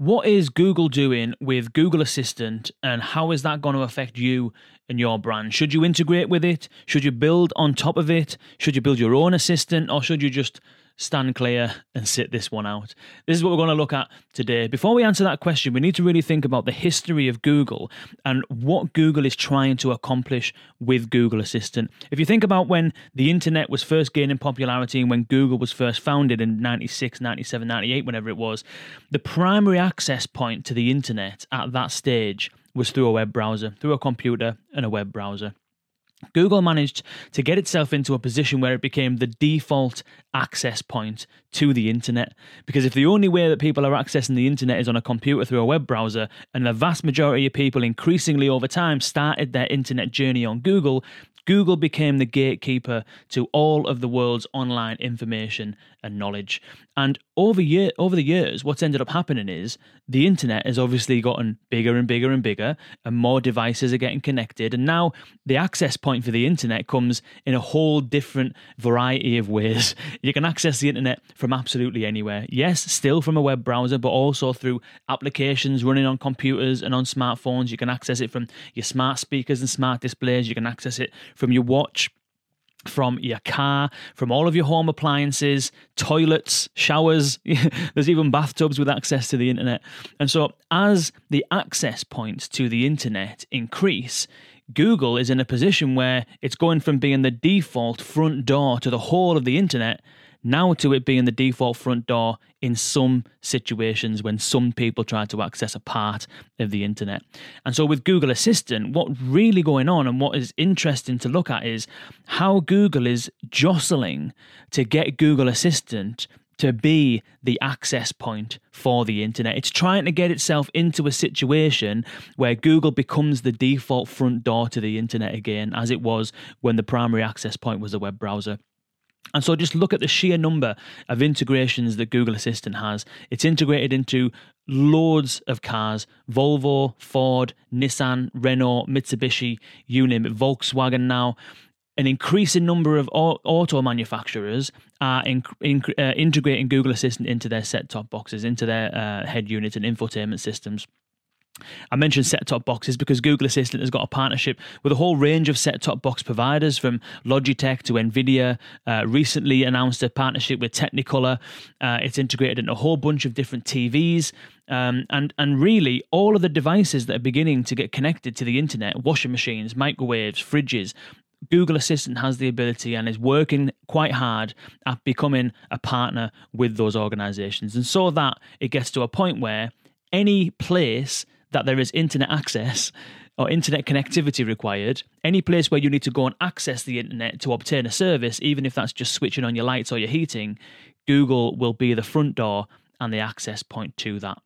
What is Google doing with Google Assistant and how is that going to affect you and your brand? Should you integrate with it? Should you build on top of it? Should you build your own assistant or should you just stand clear and sit this one out? This is what we're going to look at today. Before we answer that question, we need to really think about the history of Google and what Google is trying to accomplish with Google Assistant. If you think about when the internet was first gaining popularity and when Google was first founded in 96, 97, 98, whenever it was, the primary access point to the internet at that stage was through a web browser, through a computer and a web browser. Google managed to get itself into a position where it became the default access point to the internet. Because if the only way that people are accessing the internet is on a computer through a web browser, and the vast majority of people increasingly over time started their internet journey on Google, Google became the gatekeeper to all of the world's online information and knowledge. And over year over the years, what's ended up happening is the internet has obviously gotten bigger and bigger and bigger, and more devices are getting connected. And now the access point for the internet comes in a whole different variety of ways. You can access the internet from absolutely anywhere. Yes, still from a web browser, but also through applications running on computers and on smartphones. You can access it from your smart speakers and smart displays. You can access it from your watch, from your car, from all of your home appliances, toilets, showers. There's even bathtubs with access to the internet. And so, as the access points to the internet increase, Google is in a position where it's going from being the default front door to the whole of the internet now to it being the default front door in some situations when some people try to access a part of the internet. And so with Google Assistant, what really going on and what is interesting to look at is how Google is jostling to get Google Assistant to be the access point for the internet. It's trying to get itself into a situation where Google becomes the default front door to the internet again, as it was when the primary access point was a web browser. And so just look at the sheer number of integrations that Google Assistant has. It's integrated into loads of cars Volvo, Ford, Nissan, Renault, Mitsubishi, you name it, Volkswagen now. An increasing number of auto manufacturers are in, in, uh, integrating Google Assistant into their set top boxes, into their uh, head units and infotainment systems. I mentioned set top boxes because Google Assistant has got a partnership with a whole range of set top box providers from Logitech to Nvidia. Uh, recently announced a partnership with Technicolor. Uh, it's integrated in a whole bunch of different TVs. Um, and and really, all of the devices that are beginning to get connected to the internet, washing machines, microwaves, fridges, Google Assistant has the ability and is working quite hard at becoming a partner with those organizations. And so that it gets to a point where any place that there is internet access or internet connectivity required, any place where you need to go and access the internet to obtain a service, even if that's just switching on your lights or your heating, Google will be the front door and the access point to that.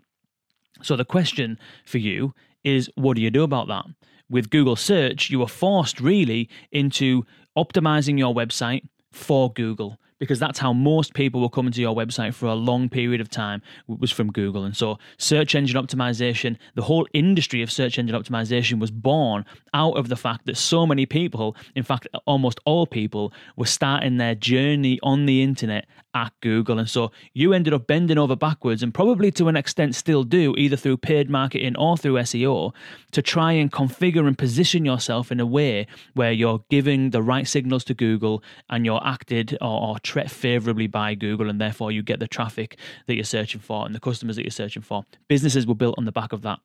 So the question for you is what do you do about that? With Google search, you are forced really into optimizing your website for Google because that's how most people were coming to your website for a long period of time was from Google. And so search engine optimization, the whole industry of search engine optimization was born out of the fact that so many people, in fact almost all people, were starting their journey on the internet at Google. And so you ended up bending over backwards and probably to an extent still do, either through paid marketing or through SEO, to try and configure and position yourself in a way where you're giving the right signals to Google and you're acted or, or treated favorably by Google. And therefore you get the traffic that you're searching for and the customers that you're searching for. Businesses were built on the back of that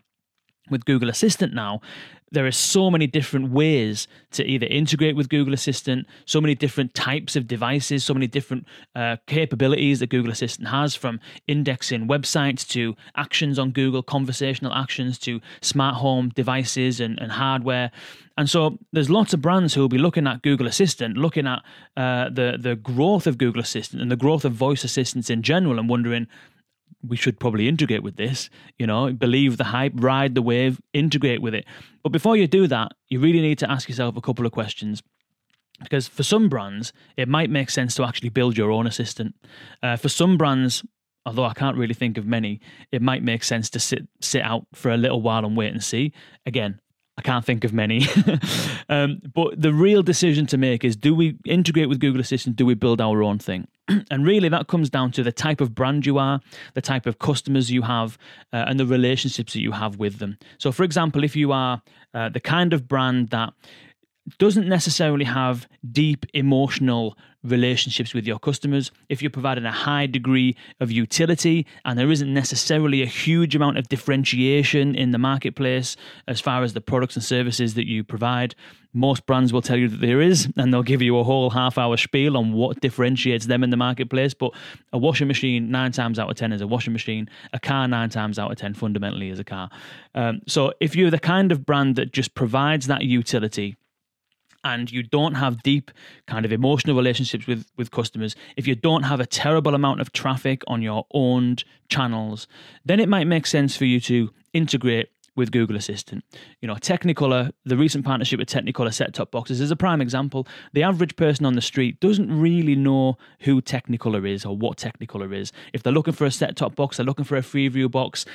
with Google Assistant now, there are so many different ways to either integrate with Google Assistant, so many different types of devices, so many different uh, capabilities that Google Assistant has from indexing websites to actions on Google, conversational actions to smart home devices and, and hardware. And so there's lots of brands who will be looking at Google Assistant, looking at uh, the, the growth of Google Assistant and the growth of voice assistants in general and wondering, we should probably integrate with this, you know, believe the hype, ride the wave, integrate with it. But before you do that, you really need to ask yourself a couple of questions. Because for some brands, it might make sense to actually build your own assistant. Uh, for some brands, although I can't really think of many, it might make sense to sit sit out for a little while and wait and see. Again, I can't think of many. um, but the real decision to make is do we integrate with Google Assistant? Do we build our own thing? and really, that comes down to the type of brand you are, the type of customers you have, uh, and the relationships that you have with them. So, for example, if you are uh, the kind of brand that doesn't necessarily have deep emotional relationships with your customers, if you're providing a high degree of utility and there isn't necessarily a huge amount of differentiation in the marketplace as far as the products and services that you provide, most brands will tell you that there is, and they'll give you a whole half hour spiel on what differentiates them in the marketplace. But a washing machine, nine times out of 10, is a washing machine. A car, nine times out of 10, fundamentally is a car. Um, so if you're the kind of brand that just provides that utility, and you don't have deep kind of emotional relationships with with customers if you don't have a terrible amount of traffic on your owned channels then it might make sense for you to integrate with Google Assistant. You know, Technicolor, the recent partnership with Technicolor set top boxes is a prime example. The average person on the street doesn't really know who Technicolor is or what Technicolor is. If they're looking for a set top box, they're looking for a Freeview box,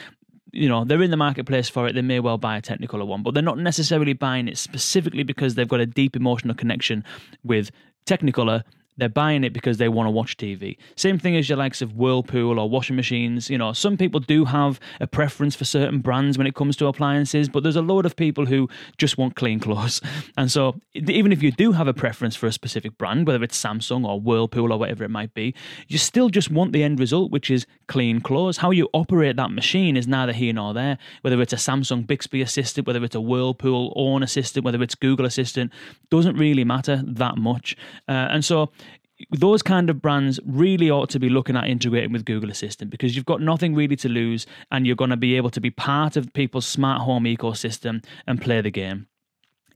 you know they're in the marketplace for it. They may well buy a technicolor one but they're not necessarily buying it specifically because they've got a deep emotional connection with technicolor they're buying it because they want to watch TV. Same thing as your likes of Whirlpool or washing machines. You know, some people do have a preference for certain brands when it comes to appliances, but there's a load of people who just want clean clothes. And so, even if you do have a preference for a specific brand, whether it's Samsung or Whirlpool or whatever it might be, you still just want the end result, which is clean clothes. How you operate that machine is neither here nor there. Whether it's a Samsung Bixby Assistant, whether it's a Whirlpool Own Assistant, whether it's Google Assistant, doesn't really matter that much. Uh, and so, those kind of brands really ought to be looking at integrating with Google Assistant because you've got nothing really to lose and you're going to be able to be part of people's smart home ecosystem and play the game.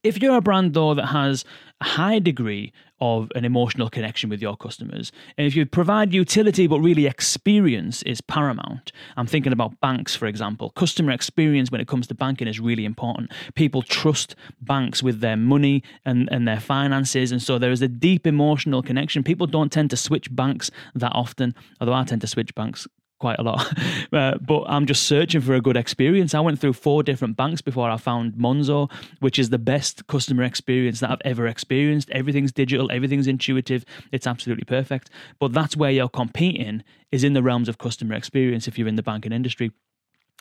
If you're a brand, though, that has a high degree of an emotional connection with your customers, and if you provide utility but really experience is paramount, I'm thinking about banks, for example. Customer experience when it comes to banking is really important. People trust banks with their money and, and their finances, and so there is a deep emotional connection. People don't tend to switch banks that often, although I tend to switch banks quite a lot. uh, but I'm just searching for a good experience. I went through four different banks before I found Monzo, which is the best customer experience that I've ever experienced. Everything's digital, everything's intuitive, it's absolutely perfect. But that's where you're competing is in the realms of customer experience if you're in the banking industry.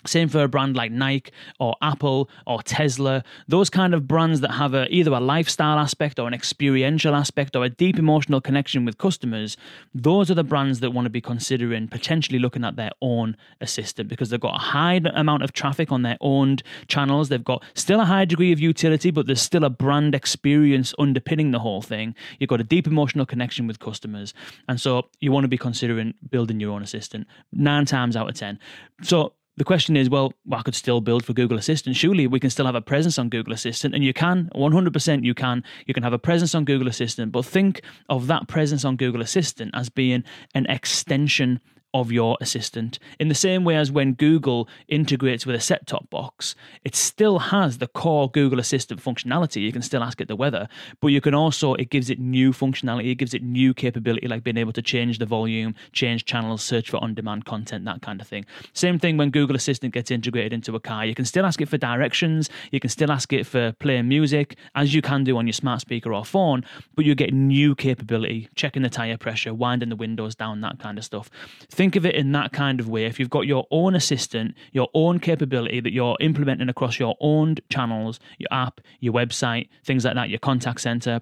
Same for a brand like Nike or Apple or Tesla, those kind of brands that have a, either a lifestyle aspect or an experiential aspect or a deep emotional connection with customers, those are the brands that want to be considering potentially looking at their own assistant because they've got a high amount of traffic on their owned channels. They've got still a high degree of utility, but there's still a brand experience underpinning the whole thing. You've got a deep emotional connection with customers. And so you want to be considering building your own assistant nine times out of 10. So the question is, well, I could still build for Google Assistant. Surely we can still have a presence on Google Assistant, and you can, 100% you can. You can have a presence on Google Assistant, but think of that presence on Google Assistant as being an extension of your assistant. In the same way as when Google integrates with a set top box, it still has the core Google Assistant functionality. You can still ask it the weather, but you can also, it gives it new functionality, it gives it new capability, like being able to change the volume, change channels, search for on demand content, that kind of thing. Same thing when Google Assistant gets integrated into a car. You can still ask it for directions, you can still ask it for playing music, as you can do on your smart speaker or phone, but you get new capability, checking the tire pressure, winding the windows down, that kind of stuff. Think think of it in that kind of way. If you've got your own assistant, your own capability that you're implementing across your own channels, your app, your website, things like that, your contact center,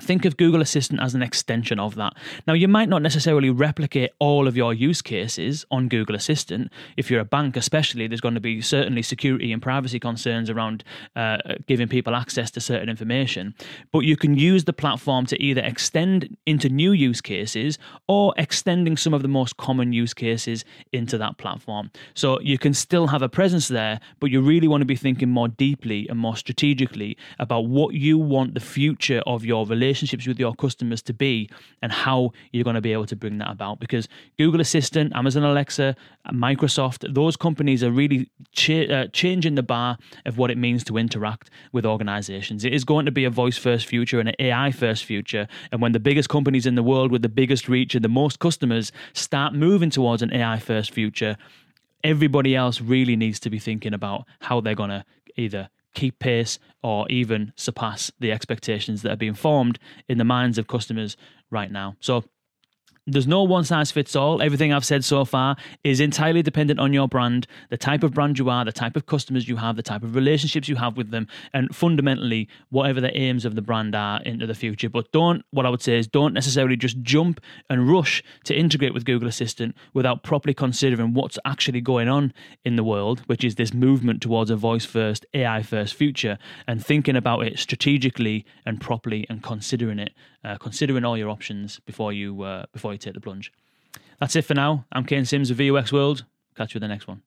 Think of Google Assistant as an extension of that. Now, you might not necessarily replicate all of your use cases on Google Assistant. If you're a bank, especially, there's going to be certainly security and privacy concerns around uh, giving people access to certain information. But you can use the platform to either extend into new use cases or extending some of the most common use cases into that platform. So you can still have a presence there, but you really want to be thinking more deeply and more strategically about what you want the future of your relationship relationships with your customers to be and how you're going to be able to bring that about. Because Google Assistant, Amazon Alexa, Microsoft, those companies are really cha- uh, changing the bar of what it means to interact with organizations. It is going to be a voice first future and an AI first future. And when the biggest companies in the world with the biggest reach and the most customers start moving towards an AI first future, everybody else really needs to be thinking about how they're going to either keep pace or even surpass the expectations that are being formed in the minds of customers right now. So there's no one size fits all. Everything I've said so far is entirely dependent on your brand, the type of brand you are, the type of customers you have, the type of relationships you have with them, and fundamentally, whatever the aims of the brand are into the future. But don't, what I would say is, don't necessarily just jump and rush to integrate with Google Assistant without properly considering what's actually going on in the world, which is this movement towards a voice first, AI first future, and thinking about it strategically and properly and considering it, uh, considering all your options before you uh, before you take the plunge. That's it for now. I'm Kane Simms of VUX World. Catch you in the next one.